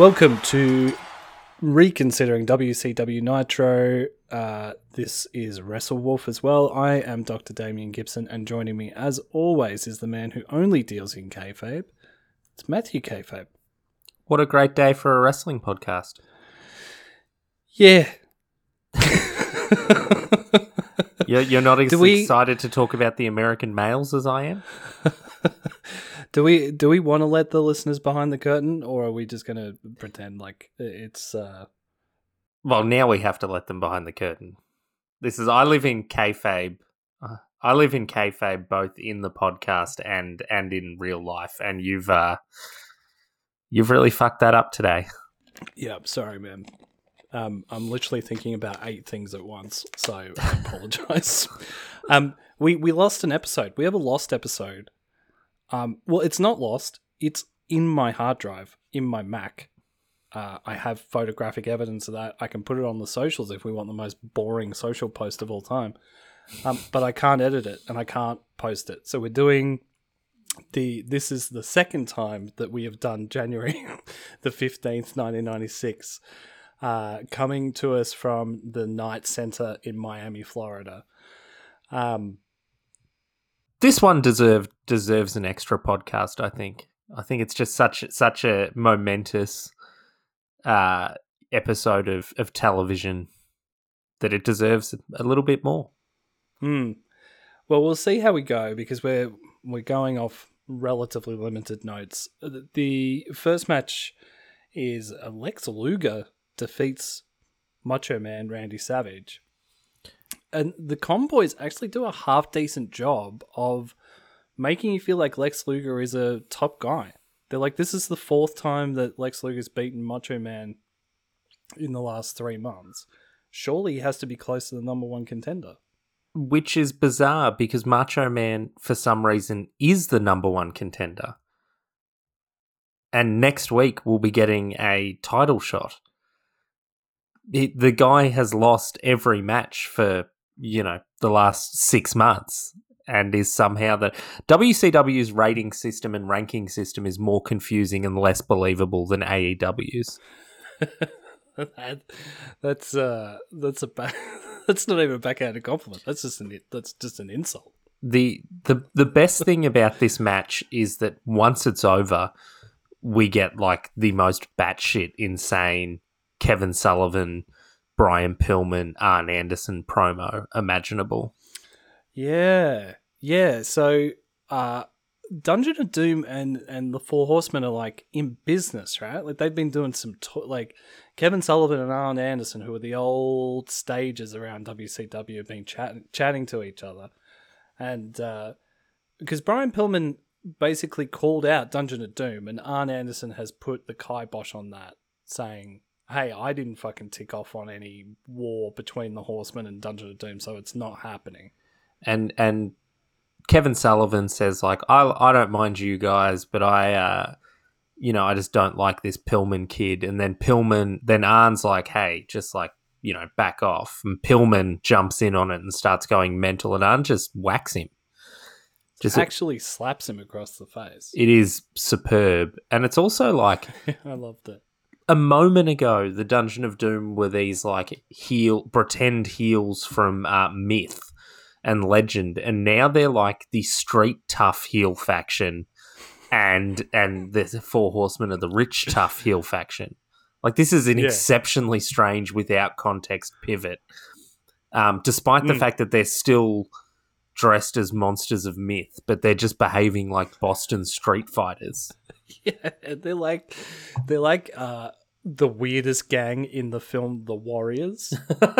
Welcome to reconsidering WCW Nitro. Uh, this is Wrestle Wolf as well. I am Dr. Damian Gibson, and joining me, as always, is the man who only deals in kayfabe. It's Matthew Kayfabe. What a great day for a wrestling podcast. Yeah. You're, you're not as we- excited to talk about the American males as I am? do we do we want to let the listeners behind the curtain, or are we just going to pretend like it's? Uh... Well, now we have to let them behind the curtain. This is I live in kayfabe. Uh, I live in kayfabe both in the podcast and and in real life, and you've uh, you've really fucked that up today. Yeah, sorry, man. Um, I'm literally thinking about eight things at once, so I apologize. um, we we lost an episode. We have a lost episode. Um, well, it's not lost. It's in my hard drive in my Mac. Uh, I have photographic evidence of that. I can put it on the socials if we want the most boring social post of all time. Um, but I can't edit it and I can't post it. So we're doing the. This is the second time that we have done January the fifteenth, nineteen ninety six uh, coming to us from the Knight Center in Miami, Florida. Um, This one deserved deserves an extra podcast. I think. I think it's just such such a momentous uh, episode of of television that it deserves a little bit more. hmm. Well, we'll see how we go because we're we're going off relatively limited notes. Uh, The first match is Lex Luger defeats Macho Man Randy Savage. And the Comboys actually do a half decent job of making you feel like Lex Luger is a top guy. They're like, this is the fourth time that Lex Luger's beaten Macho Man in the last three months. Surely he has to be close to the number one contender. which is bizarre because Macho Man, for some reason, is the number one contender. And next week, we'll be getting a title shot. The guy has lost every match for, you know, the last six months and is somehow that WCW's rating system and ranking system is more confusing and less believable than AEW's. that, that's uh that's a ba- that's not even a backhanded compliment. That's just an that's just an insult. the the the best thing about this match is that once it's over, we get like the most batshit insane Kevin Sullivan, Brian Pillman, Arn Anderson promo imaginable. Yeah, yeah. So, uh, Dungeon of Doom and and the Four Horsemen are like in business, right? Like they've been doing some to- like Kevin Sullivan and Arn Anderson, who are the old stages around WCW, have been chatting chatting to each other, and uh, because Brian Pillman basically called out Dungeon of Doom, and Arn Anderson has put the kibosh on that, saying. Hey, I didn't fucking tick off on any war between the Horsemen and Dungeon of Doom, so it's not happening. And and Kevin Sullivan says like I I don't mind you guys, but I uh you know, I just don't like this Pillman kid. And then Pillman then Arn's like, hey, just like you know, back off. And Pillman jumps in on it and starts going mental, and Arn just whacks him. Just Actually, slaps him across the face. it is superb, and it's also like I loved it. A moment ago, the Dungeon of Doom were these like heel pretend heels from uh, myth and legend, and now they're like the street tough heel faction, and and the four horsemen of the rich tough heel faction. Like this is an Yeah. exceptionally strange, without context pivot. Um, despite the Mm. fact that they're still dressed as monsters of myth, but they're just behaving like Boston street fighters. Yeah, they're like they're like uh the weirdest gang in the film The Warriors.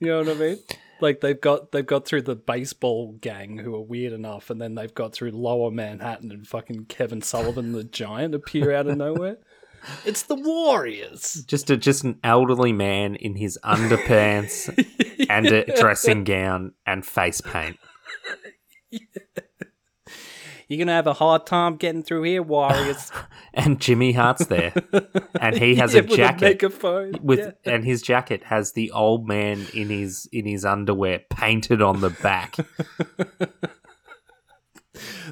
You know what I mean? Like they've got they've got through the baseball gang who are weird enough, and then they've got through Lower Manhattan and fucking Kevin Sullivan the Giant appear out of nowhere. It's the Warriors. just a just an elderly man in his underpants and a dressing gown and face paint. You're gonna have a hard time getting through here, Warriors. And Jimmy Hart's there, and he has Yeah, a with jacket megaphone. with, Yeah. and his jacket has the old man in his in his underwear painted on the back.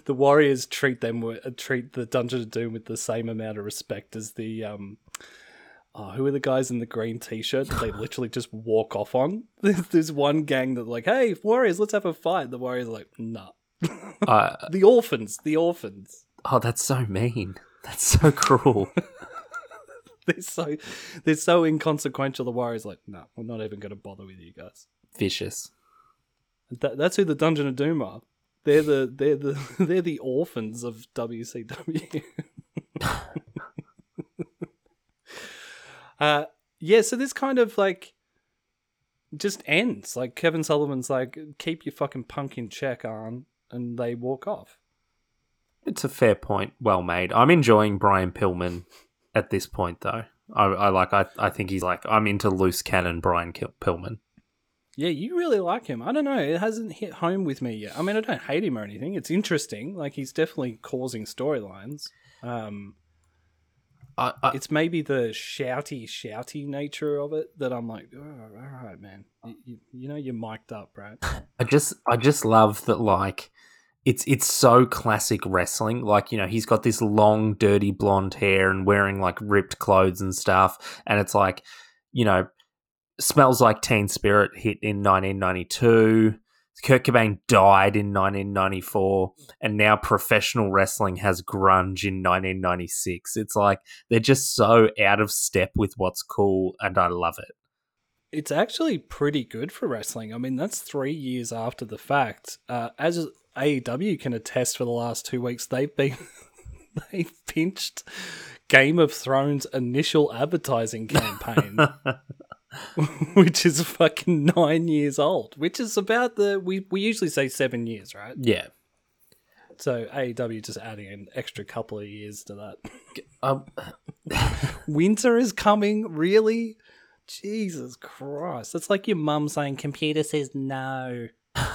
the Warriors treat them uh, treat the Dungeon of Doom with the same amount of respect as the um. Oh, who are the guys in the green t-shirt that they literally just walk off on? There's, there's one gang that like, hey, Warriors, let's have a fight. The Warriors are like, nah. Uh, The orphans, the orphans. oh, that's so mean. That's so cruel. They're so they're so inconsequential. The Warriors like, no, we're not even going to bother with you guys. Vicious. That, that's who the Dungeon of Doom are. They're the they're the they're the orphans of WCW. uh, yeah. So this kind of like just ends. Like Kevin Sullivan's like, keep your fucking punk in check, on, and they walk off. It's a fair point. Well made. I'm enjoying Brian Pillman at this point, though. I, I like. I, I think he's like. I'm into loose cannon Brian Pillman. Yeah, you really like him. I don't know. It hasn't hit home with me yet. I mean, I don't hate him or anything. It's interesting. Like he's definitely causing storylines. Um, I, I, it's maybe the shouty, shouty nature of it that I'm like, oh, all right, man. You, you, you know, you're mic'd up, right? I just I just love that like it's it's so classic wrestling. Like, you know, he's got this long, dirty blonde hair and wearing like ripped clothes and stuff. And it's like, you know, smells like Teen Spirit hit in 1992. Kurt Cobain died in 1994, and now professional wrestling has grunge in 1996. It's like they're just so out of step with what's cool, and I love it. It's actually pretty good for wrestling. I mean, that's three years after the fact. Uh, as AEW can attest for the last two weeks, they've been they've pinched Game of Thrones' initial advertising campaign. which is fucking nine years old, which is about the we we usually say seven years, right? Yeah. So AEW just adding an extra couple of years to that. Um, Winter is coming, really? Jesus Christ! It's like your mum saying, "Computer says no."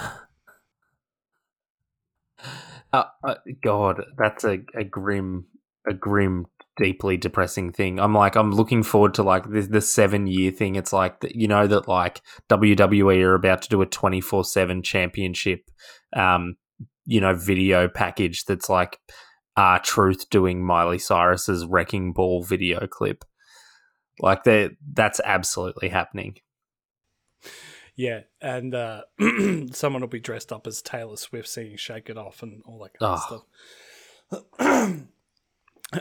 Uh, uh, God, that's a, a grim, a grim, deeply depressing thing. I'm like, I'm looking forward to like the, the seven year thing. It's like that, you know that like WWE are about to do a 24 seven championship, um, you know, video package that's like, uh, Truth doing Miley Cyrus's Wrecking Ball video clip. Like that, that's absolutely happening. Yeah, and uh, someone will be dressed up as Taylor Swift singing "Shake It Off" and all that kind of stuff.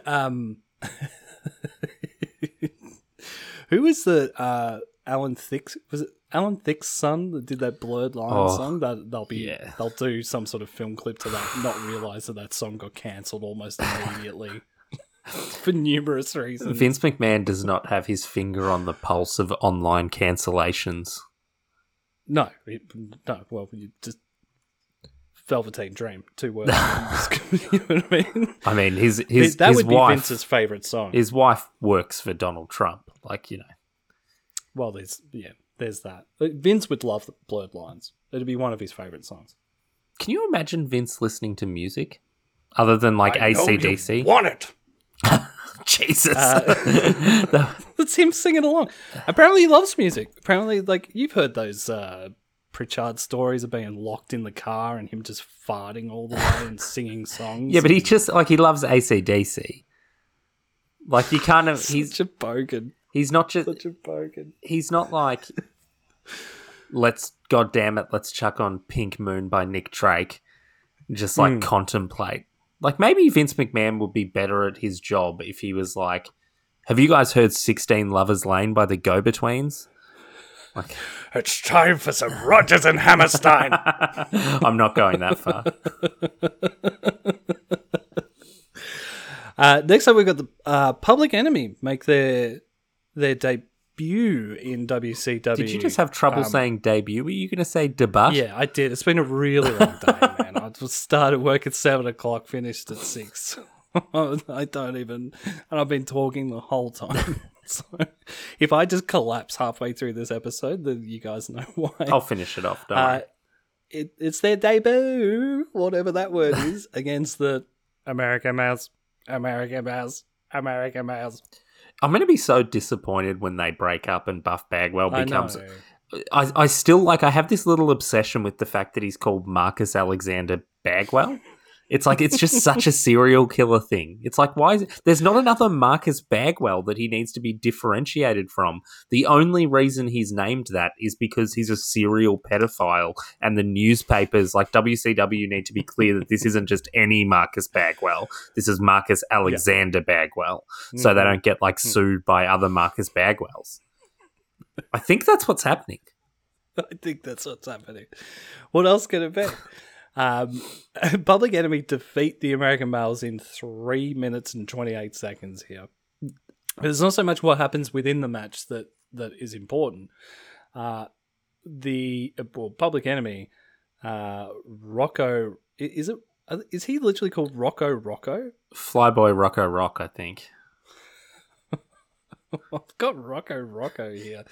um, who was the uh, Alan Thicke? Was it Alan Thicke's son that did that Blurred Line Oh, song? That they'll be yeah. they'll do some sort of film clip to that, not realize that that song got cancelled almost immediately for numerous reasons. Vince McMahon does not have his finger on the pulse of online cancellations. No, it, no. Well, you just Velveteen Dream, two words. you know what I mean? I mean, his his that his would be Vince's favorite song. his wife works for Donald Trump. Like you know, well, there's yeah, there's that. Uh, Vince would love the Blurred Lines. It'd be one of his favorite songs. can you imagine Vince listening to music other than like I ACDC? want it. Jesus. Uh, That's him singing along. Apparently, he loves music. Apparently, like you've heard those uh, Pritchard stories of being locked in the car and him just farting all the way and singing songs. yeah, but he just like he loves ACDC. Like he kind of he's such a bogan. he's not just Such a bogan. he's not like let's god damn it let's chuck on pink moon by nick drake just like Mm. contemplate like maybe vince mcmahon would be better at his job if he was like have you guys heard 16 lovers lane by the go-betweens like It's time for some Rodgers and Hammerstein. i'm not going that far uh, next up, we've got the uh, Public Enemy make their their debut in WCW. did you just have trouble Um, saying debut were you going to say debut Yeah, I did. It's been a really long day, man. I just started work at seven o'clock, finished at six. I don't even, and I've been talking the whole time. So if I just collapse halfway through this episode, then you guys know why. i'll finish it off don't Uh, worry. it, it's their debut, whatever that word is, against the American Mouse, American Mouse, American Mouse. i'm going to be so disappointed when they break up and buff bagwell I becomes know. I, I still like I have this little obsession with the fact that he's called Marcus Alexander Bagwell. It's like it's just such a serial killer thing. It's like why is it, there's not another Marcus Bagwell that he needs to be differentiated from. The only reason he's named that is because he's a serial pedophile and the newspapers like WCW need to be clear that this isn't just any Marcus Bagwell. This is Marcus Alexander Bagwell. So they Mhm. don't get like sued by other Marcus Bagwells. I think that's what's happening. I think that's what's happening. What else could it be? Um, Public Enemy defeat the American males in three minutes and twenty eight seconds here. But there's not so much what happens within the match that that is important. Uh, the uh, well, Public Enemy, uh, Rocco is it? uh, he literally called Rocco Rocco? Flyboy Rocco Rock, I think. I've got Rocco Rocco here,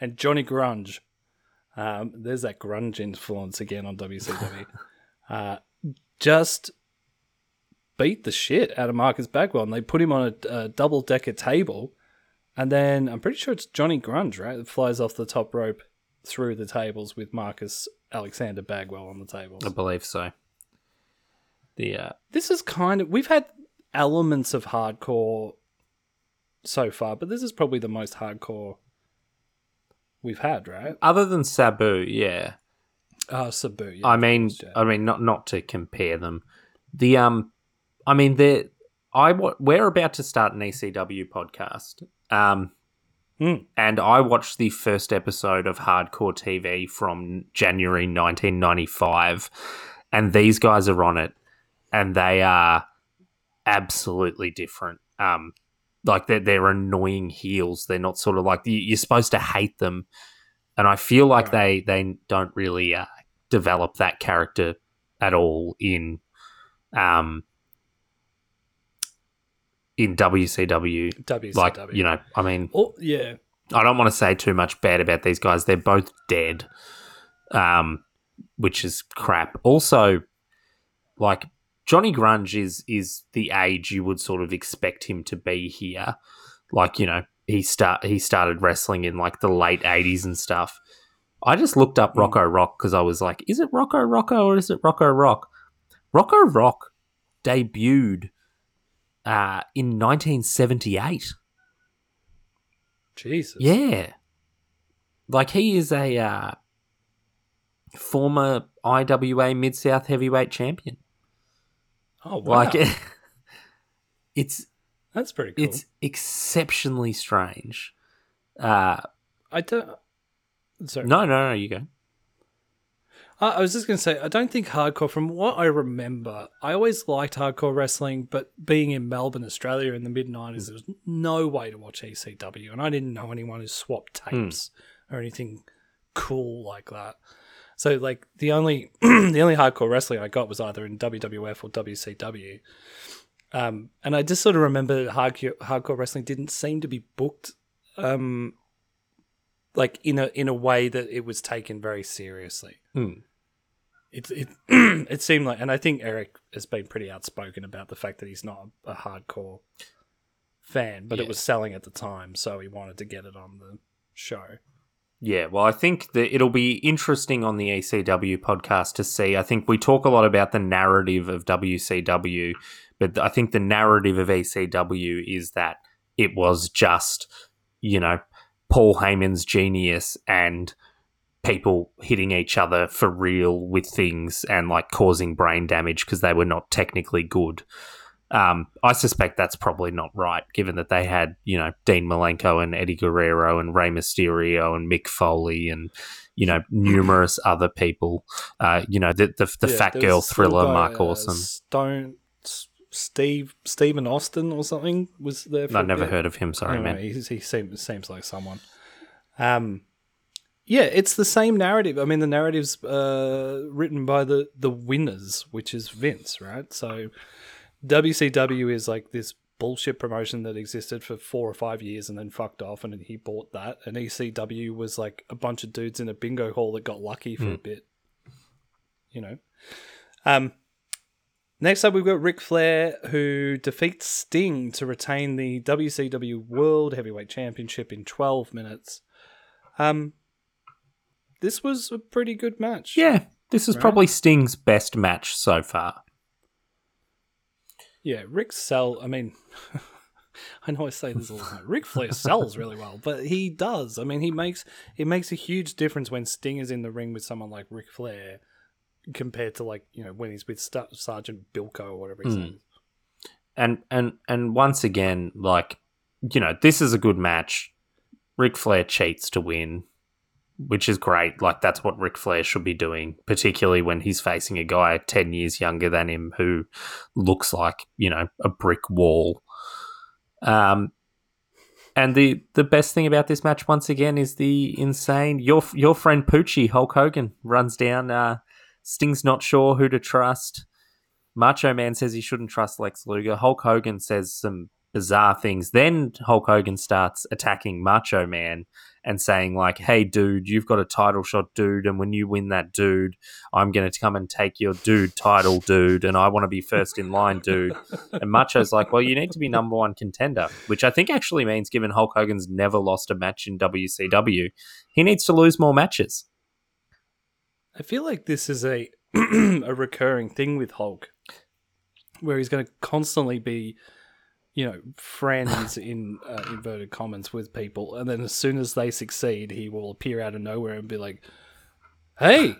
and Johnny Grunge. Um, there's that grunge influence again on WCW. uh, just beat the shit out of Marcus Bagwell, and they put him on a, a double decker table, and then I'm pretty sure it's Johnny Grunge, right? That flies off the top rope through the tables with Marcus Alexander Bagwell on the tables. I believe so. The uh, This is kind of we've had elements of hardcore so far, but this is probably the most hardcore we've had, right? other than Sabu, yeah. Uh, Sabu. Yeah, I mean. I mean, not not to compare them. The um, I mean, they I we're about to start an ECW podcast. Um, Hmm. and I watched the first episode of Hardcore TV from January 1995, and these guys are on it, and they are absolutely different. Um, like they're they're annoying heels. They're not sort of like you- you're supposed to hate them, and I feel like they they don't really uh, develop that character at all in um in WCW. WCW. Like you know, I mean, Oh, yeah. I don't want to say too much bad about these guys. They're both dead, um, which is crap. Also, like Johnny Grunge is is the age you would sort of expect him to be here. Like you know, he start he started wrestling in like the late eighties and stuff. I just looked up Hmm. Rocco Rock because I was like, is it Rocco Rocco or is it Rocco Rock? Rocco Rock debuted uh, in 1978. Jesus. Yeah. Like he is a uh, former IWA Mid South heavyweight champion. Oh, wow. Like it's That's pretty cool. it's exceptionally strange. Uh I don't. Sorry. no, no, no, you go. I I was just going to say, I don't think hardcore, from what I remember, I always liked hardcore wrestling, but being in Melbourne, Australia in the mid 90s, there was no way to watch ECW. And I didn't know anyone who swapped tapes or anything cool like that. So, like, the only the only hardcore wrestling I got was either in WWF or WCW. Um, and I just sort of remember that hardcore, hardcore wrestling didn't seem to be booked um, like in a in a way that it was taken very seriously Hmm. it it it seemed like, and I think Eric has been pretty outspoken about the fact that he's not a, a hardcore fan, but Yeah. it was selling at the time, so he wanted to get it on the show. Yeah, well, I think that it'll be interesting on the ECW podcast to see. I think we talk a lot about the narrative of WCW, but I think the narrative of ECW is that it was just, you know, Paul Heyman's genius and people hitting each other for real with things and like causing brain damage because they were not technically good. Um, I suspect that's probably not right, given that they had, you know, Dean Malenko and Eddie Guerrero and Rey Mysterio and Mick Foley and, you know, numerous other people. Uh, you know, the the, the Yeah, fat girl was a little thriller, Mark Awesome. Stone, Steve, Stephen Austin or something was there. I never heard of him. Sorry, Anyway, man. He, he seems seems like someone. Um, yeah, it's the same narrative. I mean, the narrative's uh, written by the the winners, which is Vince, right? So WCW is like this bullshit promotion that existed for four or five years and then fucked off, and he bought that. And ECW was like a bunch of dudes in a bingo hall that got lucky for a bit, you know. Um, Next up, we've got Ric Flair, who defeats Sting to retain the WCW World Heavyweight Championship in 12 minutes. Um, this was a pretty good match. Yeah, this is Right. probably Sting's best match so far. Yeah, Rick sell. I mean, I know I say this all the time. Ric Flair sells really well, but he does. I mean, he makes it makes a huge difference when Sting is in the ring with someone like Ric Flair compared to like you know when he's with Sta- Sergeant Bilko or whatever his name. is. and and and once again, like you know, this is a good match. Ric Flair cheats to win, which is great. Like that's what Ric Flair should be doing, particularly when he's facing a guy ten years younger than him who looks like you know a brick wall. Um, and the the best thing about this match, once again, is the insane your your friend Poochie Hulk Hogan runs down. Uh, Sting's not sure who to trust. Macho Man says he shouldn't trust Lex Luger. Hulk Hogan says some bizarre things. Then Hulk Hogan starts attacking Macho Man and saying like, "Hey, dude, you've got a title shot, dude, and when you win that, dude, I'm going to come and take your dude title, dude, and I want to be first in line, dude." And Macho's like, "Well, you need to be number one contender," which I think actually means, given Hulk Hogan's never lost a match in WCW, he needs to lose more matches. I feel like this is a a recurring thing with Hulk, where he's going to constantly be, you know, friends in uh, inverted commas with people, and then as soon as they succeed, he will appear out of nowhere and be like, "Hey,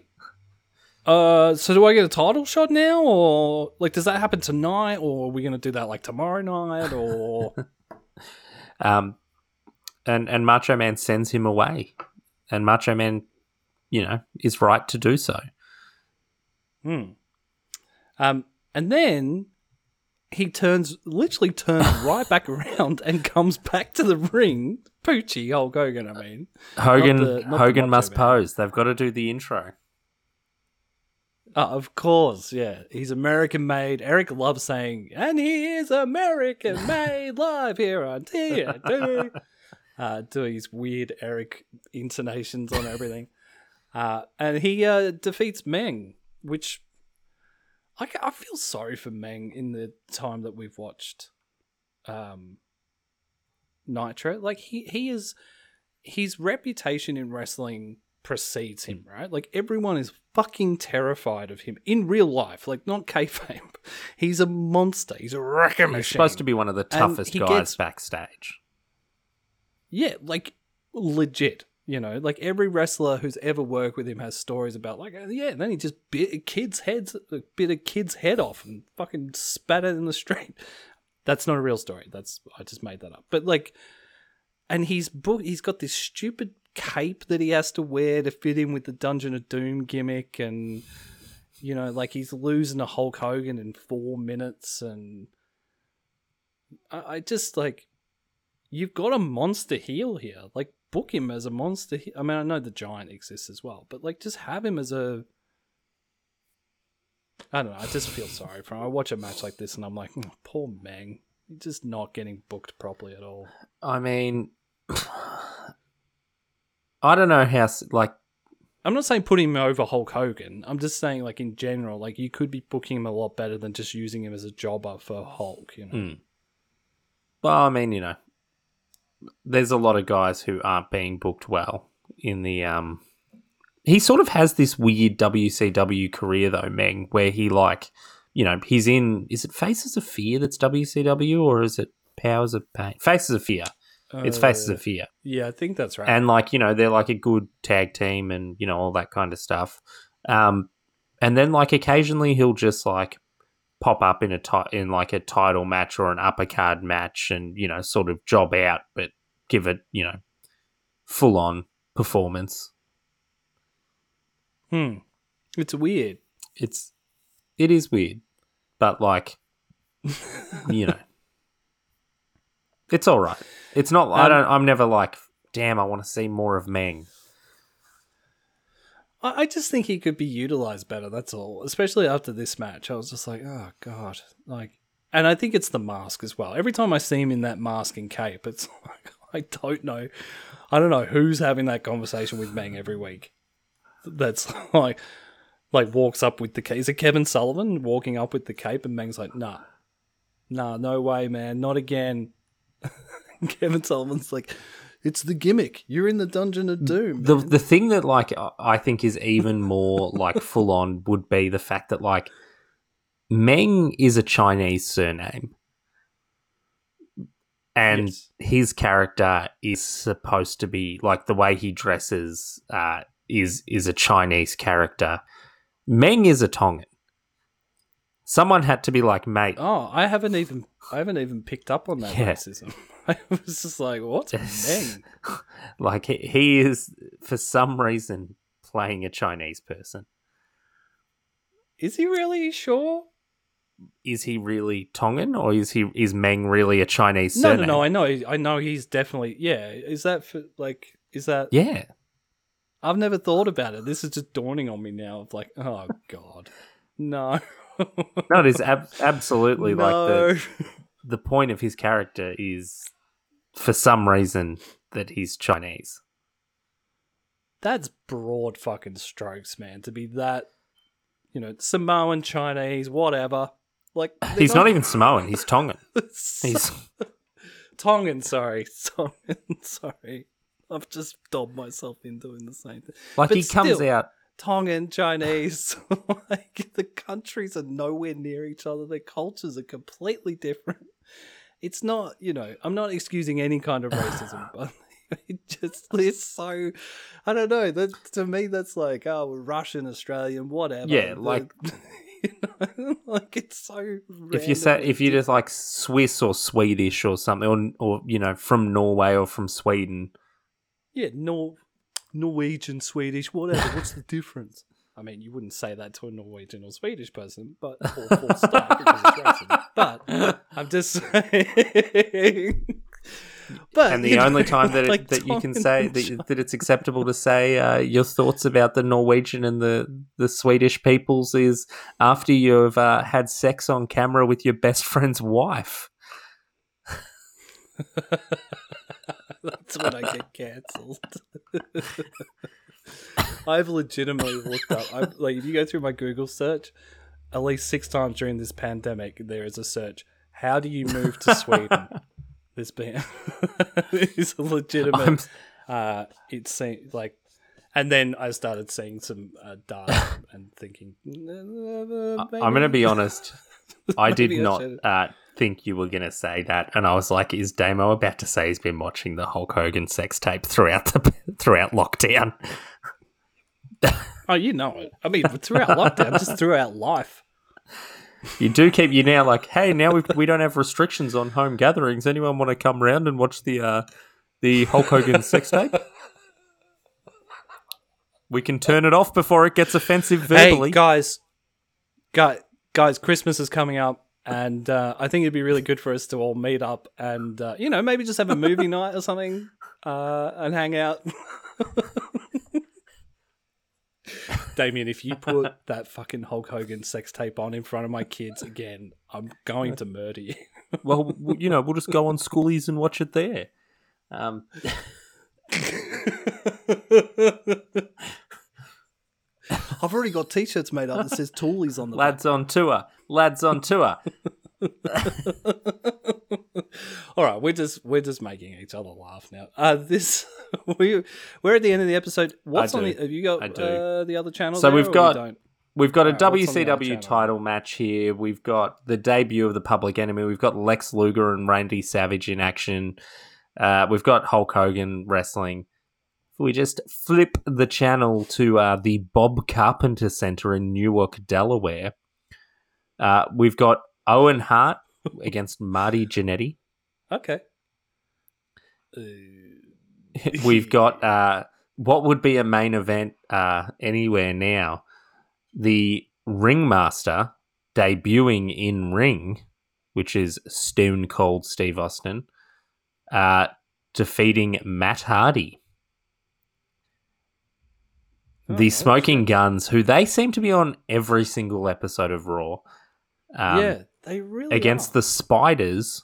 uh, so do I get a title shot now, or like does that happen tonight, or are we going to do that like tomorrow night, or?" Um, and and Macho Man sends him away, and Macho Man, you know, is right to do so. Hmm. Um, and then he turns, literally turns right back around and comes back to the ring. Poochie Hulk Hogan, I mean. Hogan Not the- not Hogan must Man. pose. They've got to do the intro. Uh, of course, yeah. He's American made. Eric loves saying, and he is American made live here on TNT. uh, doing his weird Eric intonations on everything. Uh, and he uh, defeats Meng, which I, I feel sorry for Meng in the time that we've watched um, Nitro. Like, he, he is, his reputation in wrestling precedes him, right? Like, everyone is fucking terrified of him in real life, like, not kayfabe. He's a monster. He's a wrecking machine. He's supposed to be one of the toughest guys gets- backstage. Yeah, like legit. You know, like every wrestler who's ever worked with him has stories about like, uh, yeah, and then he just bit a kid's heads, bit a kid's head off and fucking spat it in the street. That's not a real story. That's I just made that up. But like, and he's book, he's got this stupid cape that he has to wear to fit in with the Dungeon of Doom gimmick, and you know, like he's losing to Hulk Hogan in four minutes, and I, I just like you've got a monster heel here. Like, book him as a monster. I mean, I know the giant exists as well, but like, just have him as a. I don't know. I just feel sorry for him. I watch a match like this and I'm like, "Oh, poor Meng. He's just not getting booked properly at all. I mean, I don't know how s- like I'm not saying put him over Hulk Hogan. I'm just saying, like, in general, like, you could be booking him a lot better than just using him as a jobber for Hulk, you know? Hmm. Well, I mean, you know, there's a lot of guys who aren't being booked well in the um. He sort of has this weird WCW career though, Meng, where he like, you know, he's in. Is it Faces of Fear that's WCW or is it Powers of Pain? Faces of Fear. it's Faces Uh, of Fear. Yeah, I think that's right. and like you know they're like a good tag team and you know all that kind of stuff um and then like occasionally he'll just like pop up in a ti- in like a title match or an upper card match and you know sort of job out but give it you know full on performance hmm. It's weird. it's it is weird but like you know it's all right it's not i Um, don't i'm never like damn i want to see more of meng I, I just think he could be utilized better. That's all. Especially after this match, I was just like, oh god, like. And I think it's the mask as well. Every time I see him in that mask and cape, it's like I don't know, I don't know who's having that conversation with Meng every week. That's like, like walks up with the cape. Is it Kevin Sullivan walking up with the cape, and Meng's like, nah, nah, no way, man, not again. Kevin Sullivan's like, it's the gimmick. You're in the Dungeon of Doom. the man." the thing that like I- think is even more like full on would be the fact that like Meng is a Chinese surname, and Yes. his character is supposed to be like the way he dresses uh, is is a Chinese character. Meng is a Tongan. Someone had to be like, mate, Oh, I haven't even I haven't even picked up on that Yeah. racism. I was just like, what's Meng? like he, he is for some reason playing a Chinese person. Is he really sure? is he really Tongan or is he is Meng really a Chinese No, surname? no, no. I know. I know he's definitely. Yeah. Is that for like? Is that? Yeah, I've never thought about it. This is just dawning on me now. Of like, oh god, no. No, it is ab- absolutely like the the point of his character is for some reason that he's Chinese. That's broad fucking strokes, man. To be that, you know, Samoan, Chinese, whatever. Like He's not even Samoan. He's Tongan. He's Tongan, sorry. Tongan, sorry. I've just dobbed myself in doing the same thing. like But he comes out. Tongan, Chinese, like the countries are nowhere near each other. Their cultures are completely different. It's not, you know, I'm not excusing any kind of racism, but it just it's so I don't know. That to me that's like, oh we're Russian, Australian, whatever. Yeah, like- you know, like it's so If you say if you're just like Swiss or Swedish or something, or or you know from Norway or from Sweden, Yeah, Nor- Norwegian, Swedish, whatever. What's the difference? I mean, you wouldn't say that to a Norwegian or Swedish person, but or full stop because it's racist. But I'm just saying. But and the you know, only time that it, like that you can say that, that it's acceptable to say uh, your thoughts about the Norwegian and the the Swedish peoples is after you've uh, had sex on camera with your best friend's wife. That's when I get cancelled. I've legitimately looked up. I, like, if you go through my Google search, at least six times during this pandemic, there is a search. How do you move to Sweden? this being is a legitimate. I'm- uh, it seems like, and then I started seeing some uh, data and thinking. I'm going to be honest. I did not should- uh, think you were going to say that, and I was like, "Is Damo about to say he's been watching the Hulk Hogan sex tape throughout the throughout lockdown?" Oh, you know it. I mean, throughout lockdown, just throughout life. You do keep you now like, hey, now we we don't have restrictions on home gatherings. Anyone want to come round and watch the uh, the Hulk Hogan sex tape? We can turn it off before it gets offensive verbally. Hey guys, guys, guys! Christmas is coming up, and uh, I think it'd be really good for us to all meet up and uh, you know maybe just have a movie night or something uh, and hang out. Damian, if you put that fucking Hulk Hogan sex tape on in front of my kids again, I'm going to murder you. well, you know, we'll just go on schoolies and watch it there. Um, I've already got T-shirts made up that says "Toolies" on the lads on tour, lads on tour. All right, we're just we're just making each other laugh now. Uh, this we we're at the end of the episode. What's on the? Have you got uh, the other channel? So we've or we got- We've got a Alright, what's on the other WCW title match here. We've got the debut of the Public Enemy. We've got Lex Luger and Randy Savage in action. Uh, we've got Hulk Hogan wrestling. We just flip the channel to uh, the Bob Carpenter Center in Newark, Delaware, uh, we've got Owen Hart against Marty Jannetty. Okay. Uh, we've got uh, what would be a main event uh, anywhere now. The Ringmaster debuting in Ring, which is Stone Cold Steve Austin, uh, defeating Matt Hardy. The oh, Smoking Guns, who they seem to be on every single episode of Raw. Um, yeah, they really against are. the Spiders,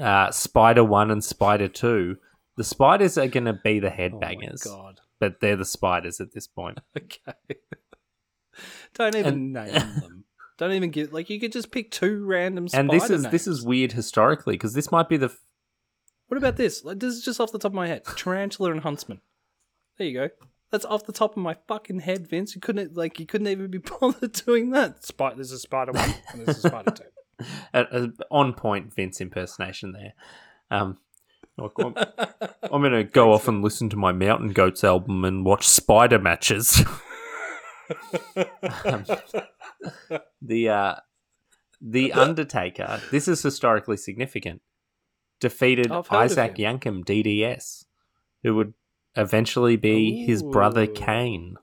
uh, Spider 1 and Spider 2. The Spiders are going to be the Oh headbangers, god. but they're the Spiders at this point. Okay. Don't even And- name them. Don't even give like you could just pick two random. and this is this is weird historically because this might be the f- What about this? Like this is just off the top of my head. Tarantula and Huntsman. There you go. That's off the top of my fucking head, Vince. You couldn't like you couldn't even be bothered doing that. Spider. There's a spider one and there's a spider two. a, a on point Vince impersonation there. Um, I'm, I'm going to go off and listen to my Mountain Goats album and watch spider matches. Um, the uh, the Undertaker. This is historically significant. Defeated I've heard of Isaac him. Yankem, DDS, who would eventually be his brother Ooh. Kane.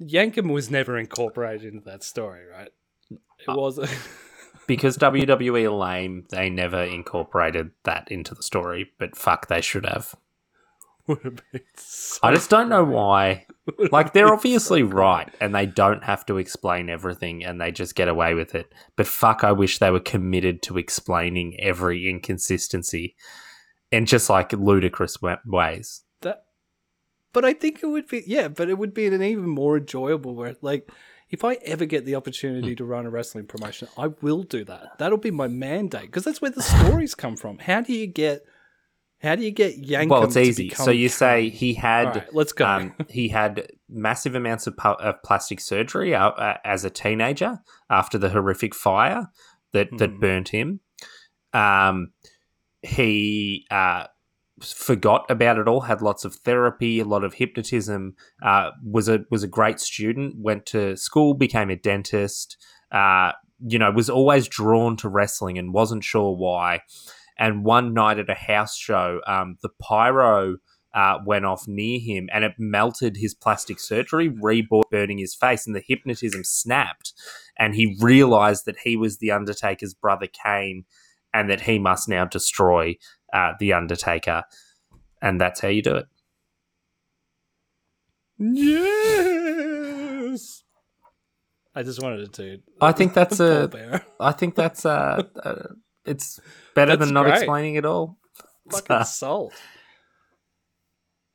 Yankem was never incorporated into that story, right? It Uh, was. Because WWE lame, they never incorporated that into the story. But fuck, they should have. would have been so I just don't know why. Like they're obviously so right, and they don't have to explain everything, and they just get away with it. But fuck, I wish they were committed to explaining every inconsistency, in just like ludicrous ways. That, but I think it would be yeah, but it would be an even more enjoyable where like if I ever get the Hmm. opportunity to run a wrestling promotion, I will do that. That'll be my mandate because that's where the stories come from. How do you get how do you get Yankem? well, it's easy. So you say he had, right, let's go. um, he had massive amounts of, pu- of plastic surgery uh, uh, as a teenager after the horrific fire that that Hmm. burnt him. Um, he uh, forgot about it all. Had lots of therapy, a lot of hypnotism. Uh, was a was a great student. Went to school, became a dentist. Uh, you know, was always drawn to wrestling and wasn't sure why. And one night at a house show, um, the pyro uh, went off near him and it melted his plastic surgery, reborn burning his face, and the hypnotism snapped. And he realized that he was the Undertaker's brother Kane and that he must now destroy uh, the Undertaker. And that's how you do it. yes. I just wanted to. I think that's a. I think that's a. uh it's better That's than not great. explaining it all. Fucking salt.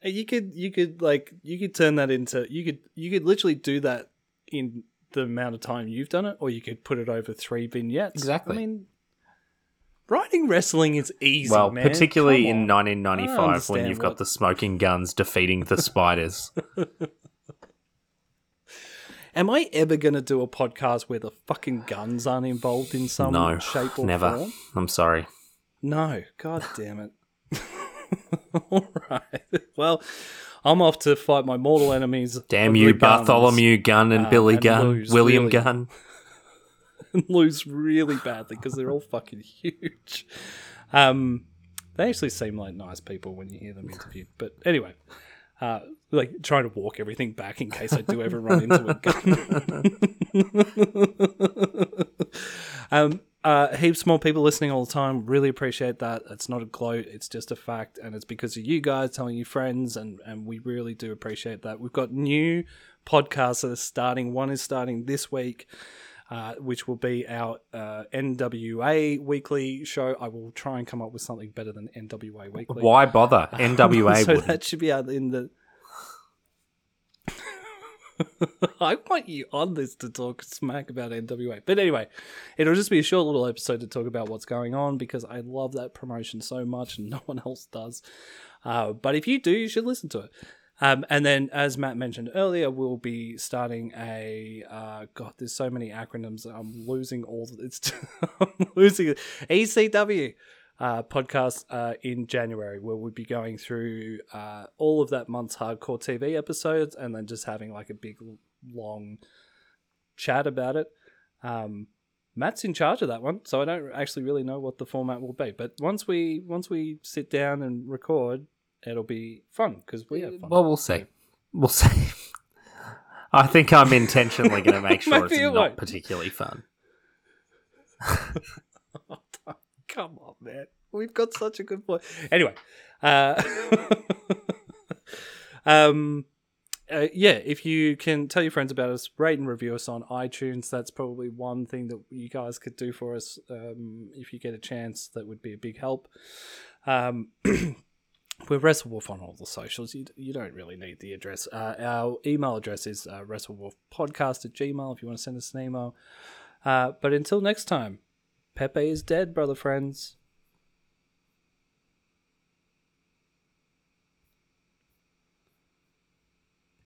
You could you could like you could turn that into you could you could literally do that in the amount of time you've done it, or you could put it over three vignettes. Exactly. I mean, writing wrestling is easy. well, man. particularly Come in on. 1995 when you've got the smoking guns defeating the spiders. Am I ever going to do a podcast where the fucking guns aren't involved in some no, shape or never. form? I'm sorry. No, god damn it. All right. Well, I'm off to fight my mortal enemies. Damn you, Bartholomew Gunn and uh, Billy and Gunn, lose, William really. Gunn. And lose really badly because they're all fucking huge. Um, they actually seem like nice people when you hear them interviewed. But anyway, uh, like trying to walk everything back in case I do ever run into a gun. um, uh, heaps more people listening all the time. Really appreciate that. It's not a gloat. It's just a fact, and it's because of you guys telling your friends, and and we really do appreciate that. We've got new podcasts that are starting. One is starting this week uh, which will be our uh, NWA weekly show. I will try and come up with something better than NWA weekly. Why bother? NWA so wouldn't. that should be out in the. I want you on this to talk smack about NWA. But anyway, it'll just be a short little episode to talk about what's going on because I love that promotion so much and no one else does. Uh, but if you do, you should listen to it. Um, and then, as Matt mentioned earlier, we'll be starting a. Uh, God, there's so many acronyms. I'm losing all. It's I'm losing. ECW uh, podcast uh, in January, where we'll be going through uh, all of that month's hardcore TV episodes, and then just having like a big long chat about it. Um, Matt's in charge of that one, so I don't actually really know what the format will be. But once we once we sit down and record, it'll be fun because we have fun. Well, we'll see. We'll see. I think I'm intentionally going to make sure it's not won't. particularly fun. Come on, man. We've got such a good point. Anyway, uh, um, uh, yeah, if you can tell your friends about us, rate and review us on iTunes. That's probably one thing that you guys could do for us. Um, if you get a chance, that would be a big help. Um, we're WrestleWolf on all the socials. You, you don't really need the address. Uh, our email address is uh, WrestleWolfPodcast at gmail if you want to send us an email. Uh, but until next time, Pepe is dead, brother friends.